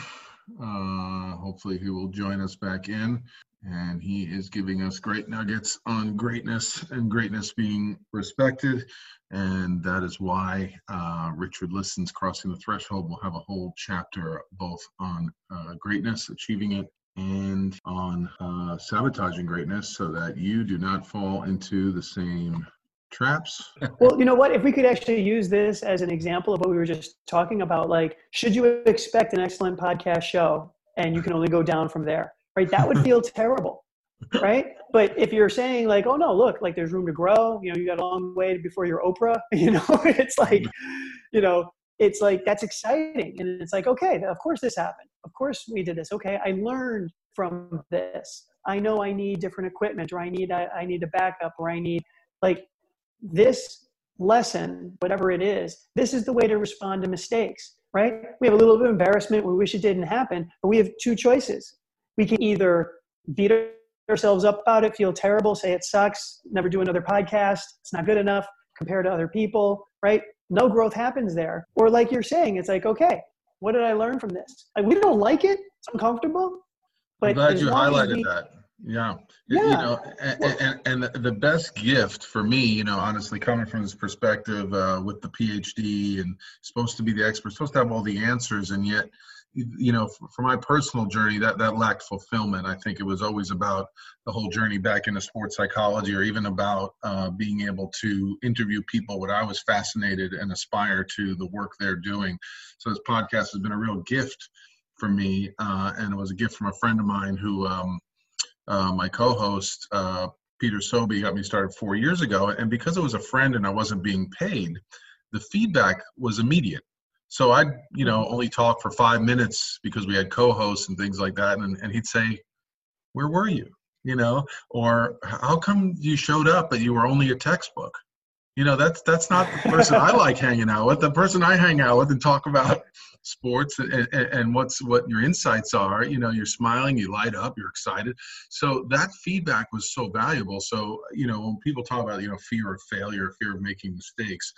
Uh, hopefully, he will join us back in. And he is giving us great nuggets on greatness and greatness being respected. And that is why uh, Richard Listens Crossing the Threshold will have a whole chapter both on uh, greatness, achieving it, and on uh, sabotaging greatness so that you do not fall into the same traps. [LAUGHS] well, you know what? If we could actually use this as an example of what we were just talking about, like, should you expect an excellent podcast show and you can only go down from there, right? That would feel [LAUGHS] terrible, right? But if you're saying, like, oh no, look, like there's room to grow, you know, you got a long way before you're Oprah, [LAUGHS] you know, it's like, you know, it's like that's exciting. And it's like okay of course this happened. Of course we did this. Okay i learned from this. I know i need different equipment or i need i, need a backup or i need like this lesson whatever it is this is the way to respond to mistakes right? We have a little bit of embarrassment we wish it didn't happen but we have two choices. We can either beat ourselves up about it feel terrible say it sucks never do another podcast it's not good enough compared to other people right no growth happens there. Or like you're saying, it's like, okay, what did I learn from this? Like we don't like it, it's uncomfortable. But I'm glad you highlighted we, that. Yeah. yeah. You know, and, and, and, the best gift for me, you know, honestly, coming from this perspective uh, with the PhD and supposed to be the expert, supposed to have all the answers, and yet you know for my personal journey that that lacked fulfillment. I think it was always about the whole journey back into sports psychology or even about uh, being able to interview people what i was fascinated and aspire to the work they're doing. So this podcast has been a real gift for me uh, and it was a gift from a friend of mine who um, uh, my co-host uh, peter sobey got me started four years ago. And because it was a friend and i wasn't being paid the feedback was immediate so I'd, you know, only talk for five minutes because we had co-hosts and things like that. And, and he'd say, where were you? You know, or how come you showed up but you were only a textbook? you know that's that's not the person i like hanging out with the person i hang out with and talk about sports and, and, and, what's what your insights are you know you're smiling you light up you're excited so that feedback was so valuable so you know when people talk about you know fear of failure fear of making mistakes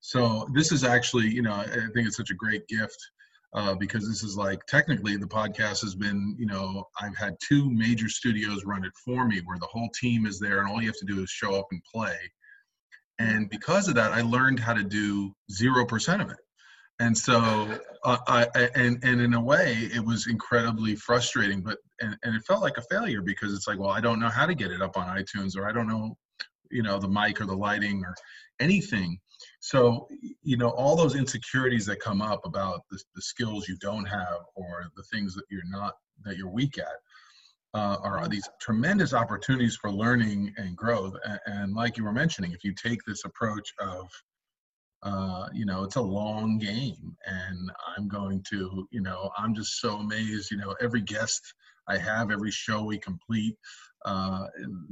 so this is actually you know i think it's such a great gift uh, because this is like technically the podcast has been you know i've had two major studios run it for me where the whole team is there and all you have to do is show up and play. And because of that i learned how to do 0% of it. And so uh, I, and and in a way it was incredibly frustrating but and, and it felt like a failure because it's like well i don't know how to get it up on itunes or i don't know you know the mic or the lighting or anything so you know all those insecurities that come up about the, the skills you don't have or the things that you're not that you're weak at uh, are these tremendous opportunities for learning and growth. And, and, like you were mentioning if you take this approach of uh, you know it's a long game and i'm going to you know i'm just so amazed you know every guest i have every show we complete uh,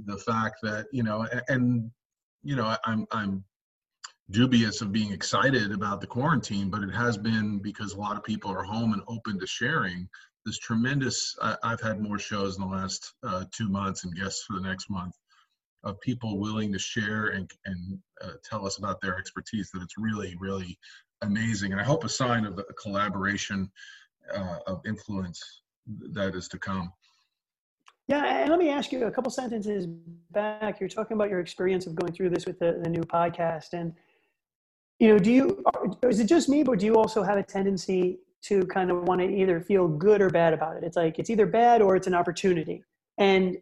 the fact that you know and, and you know i'm i'm dubious of being excited about the quarantine, but it has been because a lot of people are home and open to sharing. This tremendous, I, have had more shows in the last uh, two months and guests for the next month of people willing to share and, and uh, tell us about their expertise that it's really, really amazing. And I hope a sign of a collaboration uh, of influence that is to come. Yeah, and let me ask you a couple sentences back. You're talking about your experience of going through this with the, the new podcast. And you know, do you, is it just me, but do you also have a tendency to kind of want to either feel good or bad about it? It's like, it's either bad or it's an opportunity. And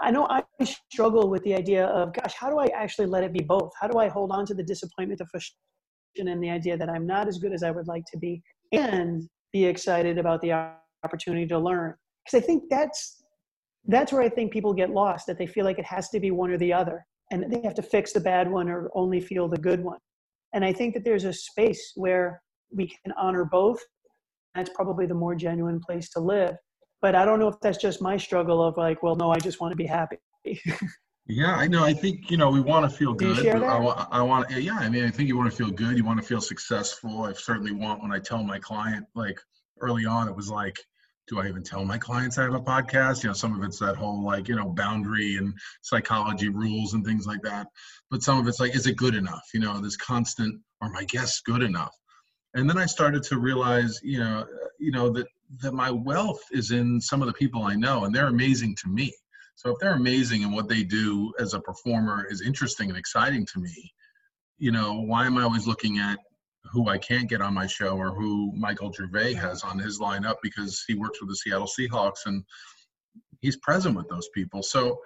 I know I struggle with the idea of, gosh, how do I actually let it be both? How do I hold on to the disappointment, the frustration, and the idea that I'm not as good as I would like to be, and be excited about the opportunity to learn? Because I think that's that's where I think people get lost. That they feel like it has to be one or the other, and they have to fix the bad one or only feel the good one. And I think that there's a space where we can honor both. That's probably the more genuine place to live. But I don't know if that's just my struggle of like, well, no, I just want to be happy. [LAUGHS] yeah, I know. I think you know we want to feel good. You share that? I, want, I want. Yeah, I mean, I think you want to feel good. You want to feel successful. I certainly want when I tell my client, like early on, it was like, do I even tell my clients I have a podcast? You know, some of it's that whole like, you know, boundary and psychology rules and things like that. But some of it's like, is it good enough? You know, this constant, are my guests good enough? And then I started to realize, you know, you know, that that my wealth is in some of the people I know and they're amazing to me. So if they're amazing and what they do as a performer is interesting and exciting to me, you know, why am I always looking at who I can't get on my show or who Michael Gervais has on his lineup because he works with the Seattle Seahawks and he's present with those people. So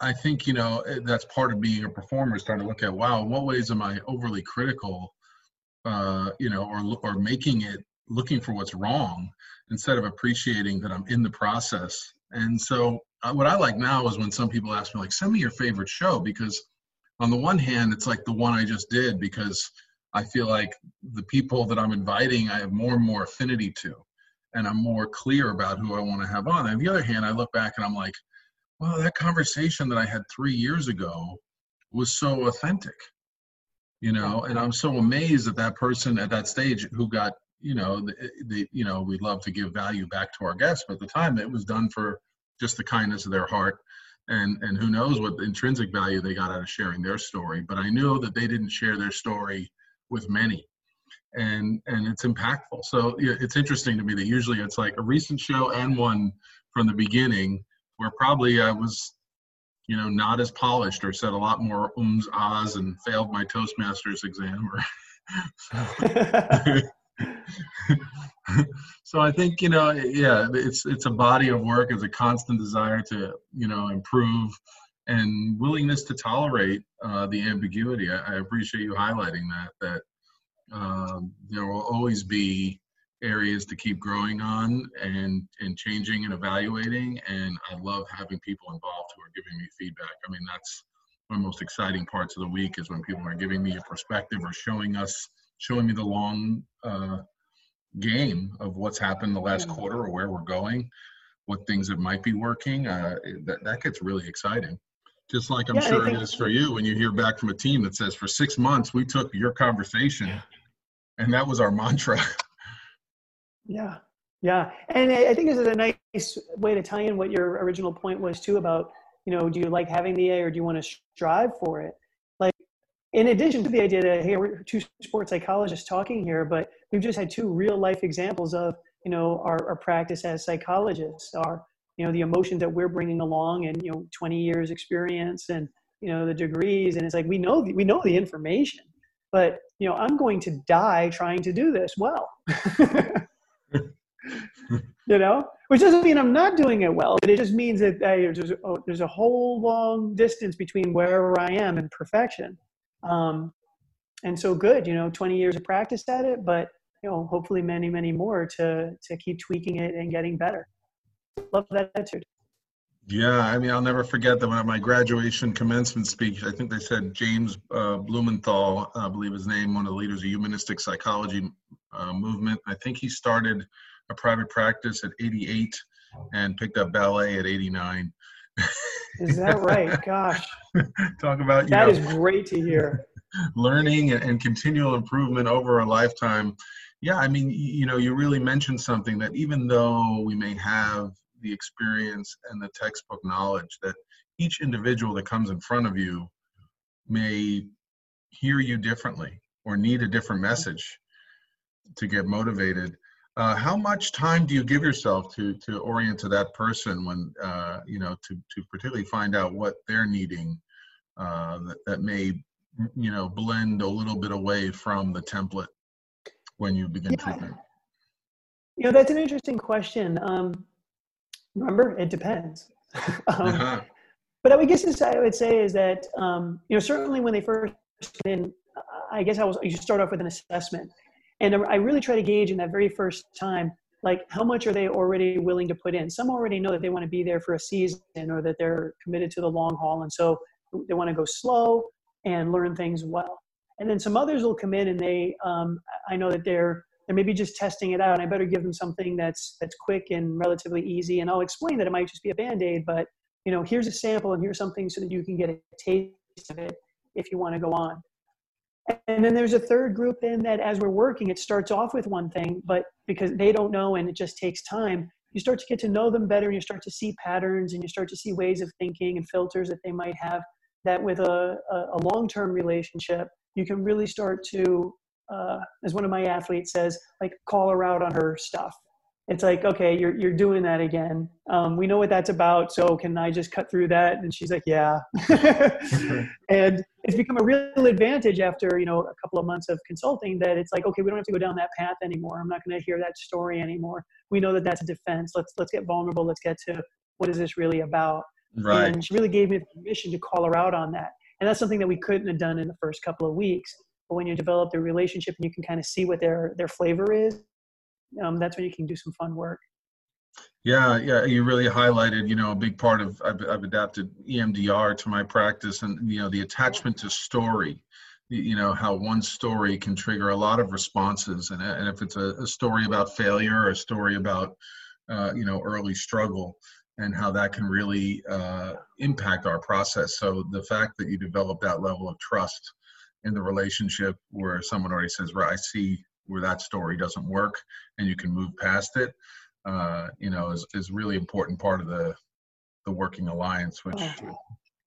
I think you know eh, that's part of being a performer is starting to look at wow, what ways am I overly critical, uh, you know, or or making it looking for what's wrong instead of appreciating that I'm in the process. And so uh, what I like now is when some people ask me like, send me your favorite show because on the one hand it's like the one I just did because I feel like the people that I'm inviting, I have more and more affinity to, and I'm more clear about who I want to have on. And on the other hand, I look back and I'm like, well, that conversation that I had three years ago was so authentic, you know, and I'm so amazed that that person at that stage who got, you know, the, the you know, we love to give value back to our guests, but at the time it was done for just the kindness of their heart and and who knows what intrinsic value they got out of sharing their story but i knew that they didn't share their story with many and and it's impactful. So it's interesting to me that usually it's like a recent show and one from the beginning where probably i was you know not as polished or said a lot more ums ahs and failed my toastmasters exam or [LAUGHS] [LAUGHS] so i think you know yeah it's it's a body of work it's a constant desire to you know improve and willingness to tolerate uh, the ambiguity. I, I, appreciate you highlighting that. That um, there will always be areas to keep growing on and and changing and evaluating. And I love having people involved who are giving me feedback. I mean, that's one of the most exciting parts of the week is when people are giving me a perspective or showing us showing me the long uh, game of what's happened the last quarter or where we're going what things that might be working uh, that, that gets really exciting Just like I'm Yeah, sure it think- is for you when you hear back from a team that says, for six months, we took your conversation. And that was our mantra. Yeah, yeah, and I I think this is a nice way to tie in what your original point was too about you know do you like having the A or do you want to strive for it? Like in addition to the idea that hey we're two sports psychologists talking here, but we've just had two real life examples of you know our, our practice as psychologists, our you know the emotions that we're bringing along, and you know 20 years experience and you know the degrees, and it's like we know the, we know the information, but you know I'm going to die trying to do this well. [LAUGHS] you know? Which doesn't mean i'm not doing it well but it just means that there's, oh, there's a whole long distance between wherever i am and perfection. Um, and so good you know 20 years of practice at it but you know hopefully many many more to to keep tweaking it and getting better love that attitude Yeah, I mean, I'll never forget that when at my graduation commencement speech, I think they said James uh, Blumenthal, I believe his name, one of the leaders of humanistic psychology uh, movement. I think he started a private practice at 88 and picked up ballet at 89. is that right [LAUGHS] gosh Talk about you that know, is great to hear learning and, and continual improvement over a lifetime. Yeah, I mean, you know, you really mentioned something that even though we may have the experience and the textbook knowledge, that each individual that comes in front of you may hear you differently or need a different message to get motivated. Uh, how much time do you give yourself to to orient to that person when uh, you know to to particularly find out what they're needing uh, that that may you know blend a little bit away from the template when you begin Yeah. treatment you know that's an interesting question um, remember it depends [LAUGHS] um, uh-huh. but I would guess this I would say is that um, you know certainly when they first in, I guess I was you start off with an assessment, and I really try to gauge in that very first time like how much are they already willing to put in. Some already know that they want to be there for a season or that they're committed to the long haul, and so they want to go slow and learn things well. And then some others will come in and they um, I know that they're they're maybe just testing it out. And I better give them something that's that's quick and relatively easy. And I'll explain that it might just be a band aid, but you know, here's a sample and here's something so that you can get a taste of it if you want to go on. And then there's a third group in that as we're working, it starts off with one thing, but because they don't know and it just takes time, you start to get to know them better and you start to see patterns and you start to see ways of thinking and filters that they might have that with a, a, a long-term relationship, you can really start to, uh, as one of my athletes says, like call her out on her stuff. It's like okay you're, you're doing that again. Um, we know what that's about so can i just cut through that? And she's like yeah. [LAUGHS] And it's become a real advantage after you know a couple of months of consulting that it's like okay we don't have to go down that path anymore. I'm not going to hear that story anymore. We know that that's a defense. Let's let's get vulnerable. Let's get to what is this really about? Right. And she really gave me permission to call her out on that. And that's something that we couldn't have done in the first couple of weeks but when you develop the relationship and you can kind of see what their their flavor is um, that's when you can do some fun work Yeah, yeah, you really highlighted, you know, a big part of I've, I've adapted EMDR to my practice, and you know, the attachment to story. You you know how one story can trigger a lot of responses, and and if it's a, a story about failure, or a story about uh, you know early struggle, and how that can really uh, impact our process. So the fact that you develop that level of trust in the relationship, where someone already says, "Right, I see where that story doesn't work," and you can move past it uh, you know, is, is really important part of the the working alliance. Which,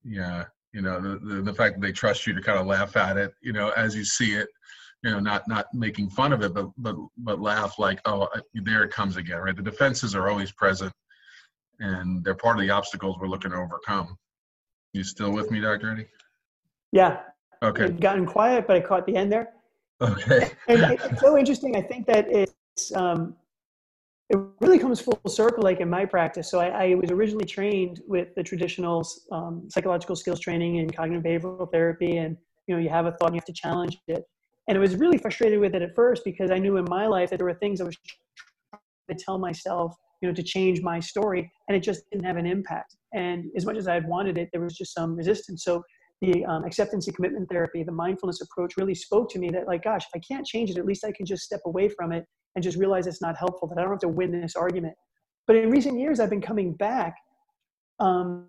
yeah, you know, the, the the fact that they trust you to kind of laugh at it, you know, as you see it, you know, not not making fun of it, but but but laugh like, oh, I- there it comes again, right? The defenses are always present, and they're part of the obstacles we're looking to overcome. You still with me, Dr. Eddie? yeah Okay. it gotten quiet but i caught the end there Okay. [LAUGHS] and it's so interesting. I think that it's um, it really comes full circle, like in my practice. So I, I was originally trained with the traditional um, psychological skills training and cognitive behavioral therapy, and you know, you have a thought and you have to challenge it. And I was really frustrated with it at first because I knew in my life that there were things I was trying to tell myself, you know, to change my story, and it just didn't have an impact. And as much as I had wanted it, there was just some resistance. So the um, acceptance and commitment therapy, the mindfulness approach really spoke to me that like, gosh, if I can't change it, at least I can just step away from it and just realize it's not helpful, that I don't have to win this argument. But in recent years, I've been coming back um,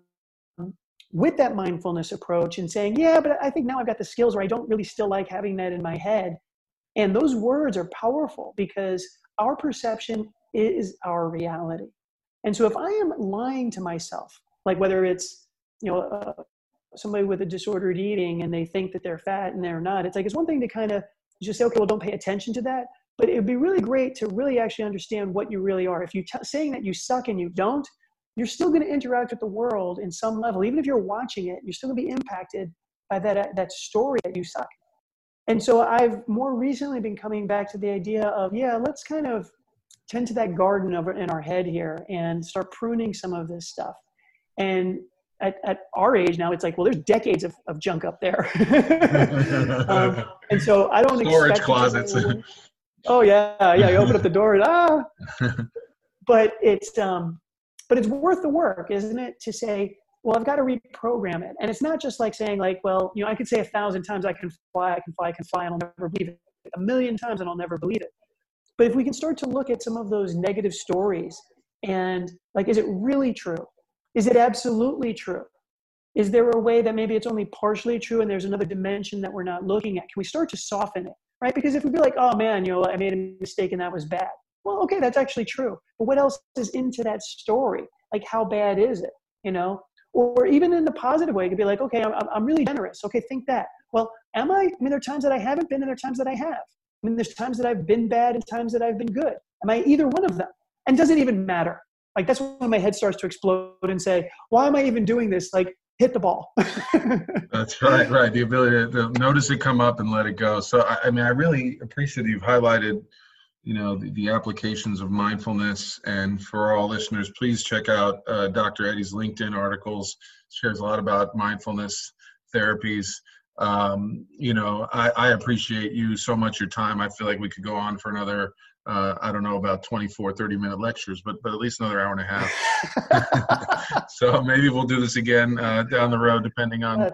with that mindfulness approach and saying, yeah, but I think now I've got the skills where I don't really still like having that in my head. And those words are powerful because our perception is our reality. And so if I am lying to myself, like whether it's, you know, uh, somebody with a disordered eating and they think that they're fat and they're not, it's like, it's one thing to kind of just say, okay, well, don't pay attention to that. But it would be really great to really actually understand what you really are. If you t- saying that you suck and you don't, you're still going to interact with the world in some level. Even if you're watching it, you're still going to be impacted by that, that story that you suck. And so I've more recently been coming back to the idea of, yeah, let's kind of tend to that garden over in our head here and start pruning some of this stuff. And at, at our age now, it's like, well, there's decades of, of junk up there. [LAUGHS] um, and so I don't Storage expect closets. [LAUGHS] oh yeah, yeah. You open up the door and ah. but it's um, but it's worth the work, isn't it? To say, well, I've got to reprogram it. And it's not just like saying, like, well, you know, I could say a thousand times, I can fly, I can fly, I can fly, and I'll never believe it. A million times, and I'll never believe it. But if we can start to look at some of those negative stories and, like, is it really true? Is it absolutely true? Is there a way that maybe it's only partially true and there's another dimension that we're not looking at? Can we start to soften it? Right? Because if we'd be like, oh man, you know, I made a mistake and that was bad. Well, okay, that's actually true. But what else is into that story? Like, how bad is it? You know? Or even in the positive way, you could be like, okay, I'm, I'm really generous. Okay, think that. Well, am I? I mean, there are times that I haven't been and there are times that I have. I mean, there's times that I've been bad and times that I've been good. Am I either one of them? And does it even matter? Like, that's when my head starts to explode and say, why am I even doing this? Like, hit the ball. [LAUGHS] that's right, right. The ability to notice it come up and let it go. So, I, I mean, I really appreciate you've highlighted – you know the, the, applications of mindfulness and for all listeners please check out uh, dr eddie's linkedin articles shares a lot about mindfulness therapies um, you know I, I, appreciate you so much your time i feel like we could go on for another uh, i don't know about 24 30 minute lectures but but at least another hour and a half [LAUGHS] so maybe we'll do this again uh, down the road depending on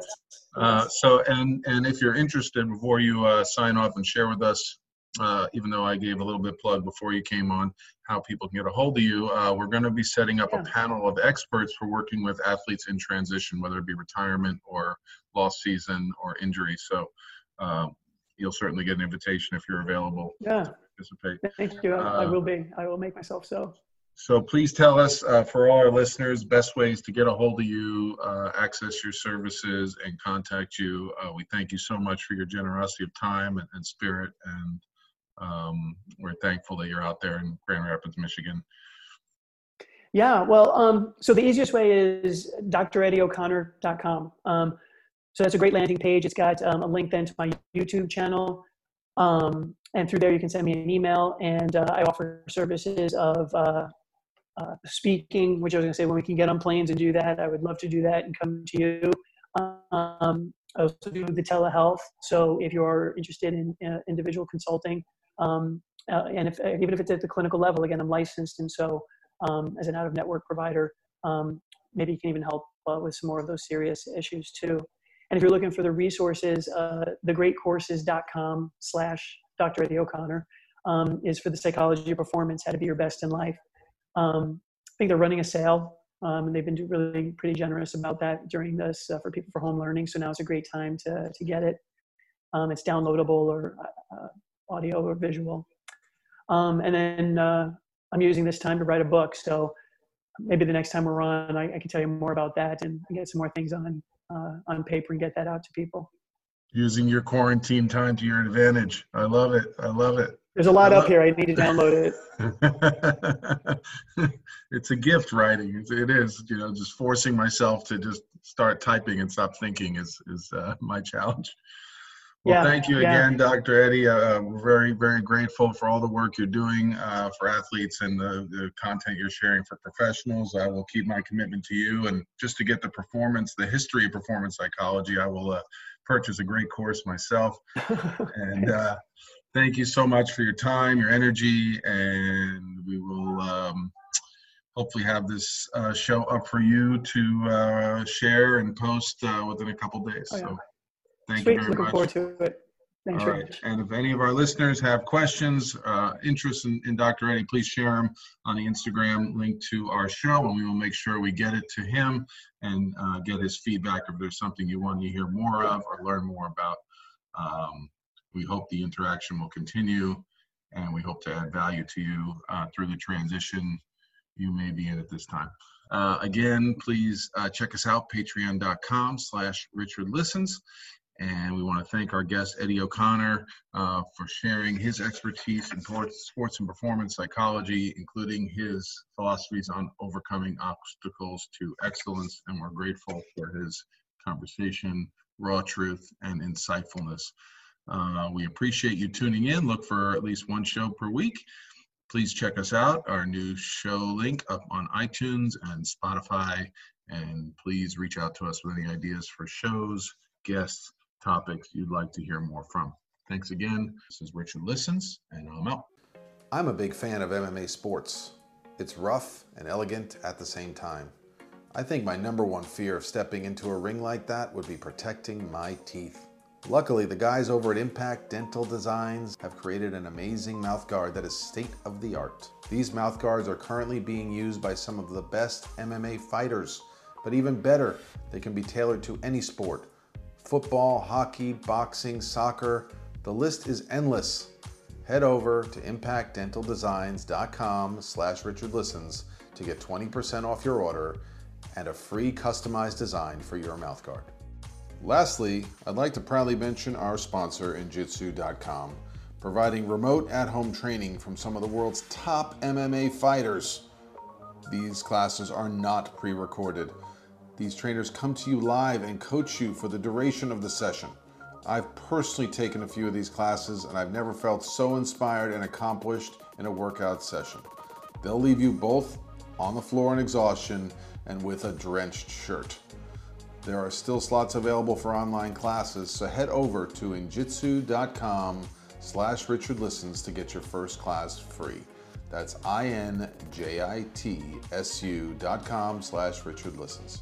uh, so and and if you're interested before you uh, sign off and share with us uh, even though I gave a little bit plug before you came on, how people can get a hold of you. Uh, we're going to be setting up yeah. a panel of experts for working with athletes in transition, whether it be retirement or lost season or injury. So you'll certainly get an invitation if you're available. Yeah. Participate. Thank you. I will be. I will make myself so. So please tell us, uh, for all our listeners, best ways to get a hold of you, uh, access your services, and contact you. Uh, we thank you so much for your generosity of time and, and spirit, and um, we're thankful that you're out there in Grand Rapids, Michigan. Yeah, well, um, so the easiest way is dreddieoconnor.com. Um, so that's a great landing page. It's got um, a link then to my YouTube channel. Um, and through there, you can send me an email. And uh, I offer services of uh, uh, speaking, which I was going to say, when we can get on planes and do that, I would love to do that and come to you. Um, I also do the telehealth. So if you're interested in uh, individual consulting, um, uh, and if, even if it's at the clinical level, again, I'm licensed, and so um, as an out-of-network provider, um, maybe you can even help uh, with some more of those serious issues too. And if you're looking for the resources, uh, thegreatcourses.com slash Dr. Eddie O'Connor um, is for the psychology of performance, how to be your best in life. Um, I think they're running a sale, um, and they've been really pretty generous about that during this uh, for people for home learning. So now is a great time to, to get it. Um, it's downloadable or uh, audio or visual. Um, and then uh, I'm using this time to write a book. So maybe the next time we're on, I, I can tell you more about that and get some more things on uh, on paper and get that out to people. Using your quarantine time to your advantage. I love it. I love it. There's a lot up here. I need to download it. [LAUGHS] it's a gift writing. It is, you know, just forcing myself to just start typing and stop thinking is is uh, my challenge. Well, yeah, thank you yeah. again, Dr. Eddie. Uh, we're very, very grateful for all the work you're doing uh, for athletes and the, the, content you're sharing for professionals. I will keep my commitment to you. And just to get the performance, the history of performance psychology, I will uh, purchase a great course myself. [LAUGHS] and uh, thank you so much for your time, your energy, and we will um, hopefully have this uh, show up for you to uh, share and post within a couple days. Oh, yeah. So. Thank Sweet. you very Looking much. forward to it. Thanks, All right. Rich. And if any of our listeners have questions, uh, interest in, in Dr. Eddie, please share them on the Instagram link to our show, and we will make sure we get it to him and uh, get his feedback if there's something you want to hear more of or learn more about. Um, we hope the interaction will continue, and we hope to add value to you uh, through the transition you may be in at this time. Uh, again, please uh, check us out, patreon.com slash Richard Listens. And we want to thank our guest, Eddie O'Connor, uh, for sharing his expertise in sports, and performance psychology, including his philosophies on overcoming obstacles to excellence. And we're grateful for his conversation, raw truth, and insightfulness. Uh, we appreciate you tuning in. Look for at least one show per week. Please check us out, our new show link up on iTunes and Spotify. And please reach out to us with any ideas for shows, guests, topics you'd like to hear more from. Thanks again. This is Richard Listens, and I'm out. I'm a big fan of MMA sports. It's rough and elegant at the same time. I think my number one fear of stepping into a ring like that would be protecting my teeth. Luckily, the guys over at Impact Dental Designs have created an amazing mouthguard that is state of the art. These mouthguards are currently being used by some of the best MMA fighters, but even better, they can be tailored to any sport football, hockey, boxing, soccer. The list is endless. Head over to impactdentaldesigns.com slash richardlistens to get 20% off your order and a free customized design for your mouthguard. Lastly, I'd like to proudly mention our sponsor, Injitsu.com, providing remote at home training from some of the world's top MMA fighters. These classes are not pre recorded. These trainers come to you live and coach you for the duration of the session. I've personally taken a few of these classes and I've never felt so inspired and accomplished in a workout session. They'll leave you both on the floor in exhaustion and with a drenched shirt. There are still slots available for online classes, so head over to injitsu.com slash Richard Listens to get your first class free. That's I-N-J-I-T-S-U dot com slash Richard Listens.